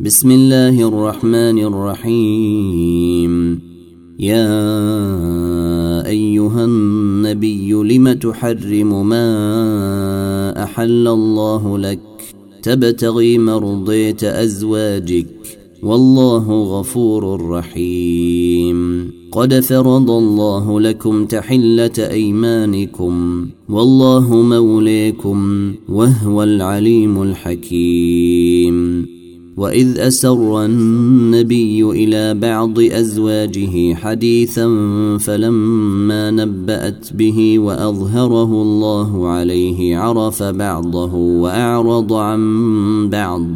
بسم الله الرحمن الرحيم. يا أيها النبي لم تحرم ما أحل الله لك؟ تبتغي مرضية أزواجك. والله غفور رحيم. قد فرض الله لكم تحلة أيمانكم. والله موليكم وهو العليم الحكيم. واذ اسر النبي إلى بعض ازواجه حديثا فلما نبات به واظهره الله عليه عرف بعضه واعرض عن بعض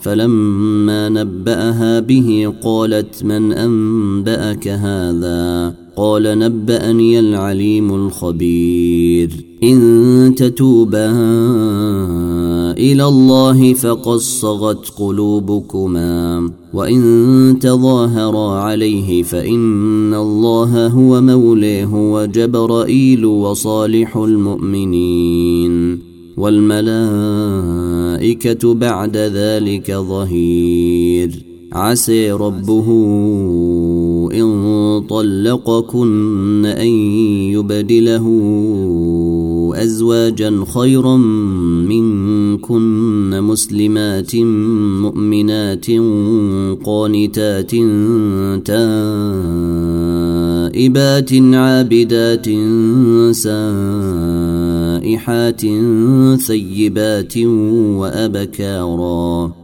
فلما نباها به قالت من انباك هذا قال نبأني العليم الخبير. إن تتوبا إلى الله فقد صغت قلوبكما وإن تظاهرا عليه فإن الله هو موليه وجبرائيل وصالح المؤمنين. والملائكة بعد ذلك ظهير. عسى ربه إن طلقكن أن يبدله أزواجا خيرا منكن مسلمات مؤمنات قانتات تائبات عابدات سائحات ثيبات وأبكارا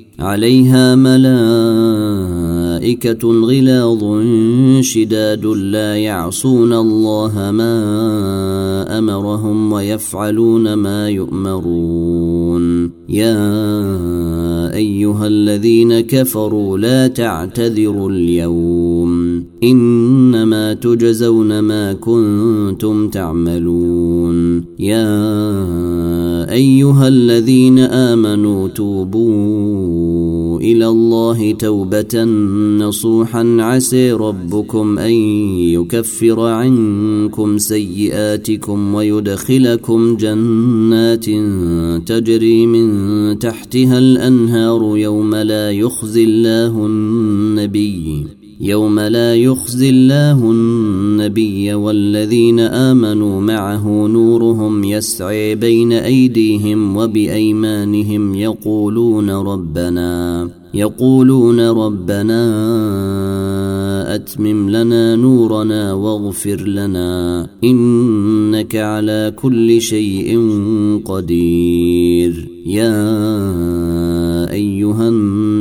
عليها ملائكة غلاظ شداد لا يعصون الله ما أمرهم ويفعلون ما يؤمرون. يا أيها الذين كفروا لا تعتذروا اليوم. إنما تجزون ما كنتم تعملون. يا أيها الذين آمنوا توبوا إلى الله توبة نصوحا. عسى ربكم أن يكفر عنكم سيئاتكم ويدخلكم جنات تجري من تحتها الأنهار يوم لا يخزي الله النبي. يوم لا يخزي الله النبي والذين آمنوا معه نورهم يسعي بين أيديهم وبأيمانهم يقولون ربنا يقولون ربنا أتمم لنا نورنا واغفر لنا إنك على كل شيء قدير. يا أيها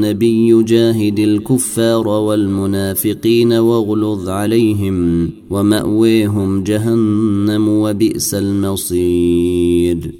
النبي جاهد الكفار والمنافقين واغلظ عليهم ومأويهم جهنم وبئس المصير.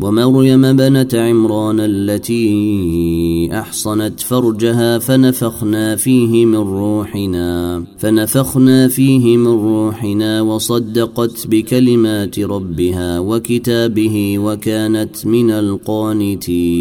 ومريم بنت عمران التي أحصنت فرجها فنفخنا فيه من روحنا فنفخنا فيه من روحنا وصدقت بكلمات ربها وكتابه وكانت من القانتين.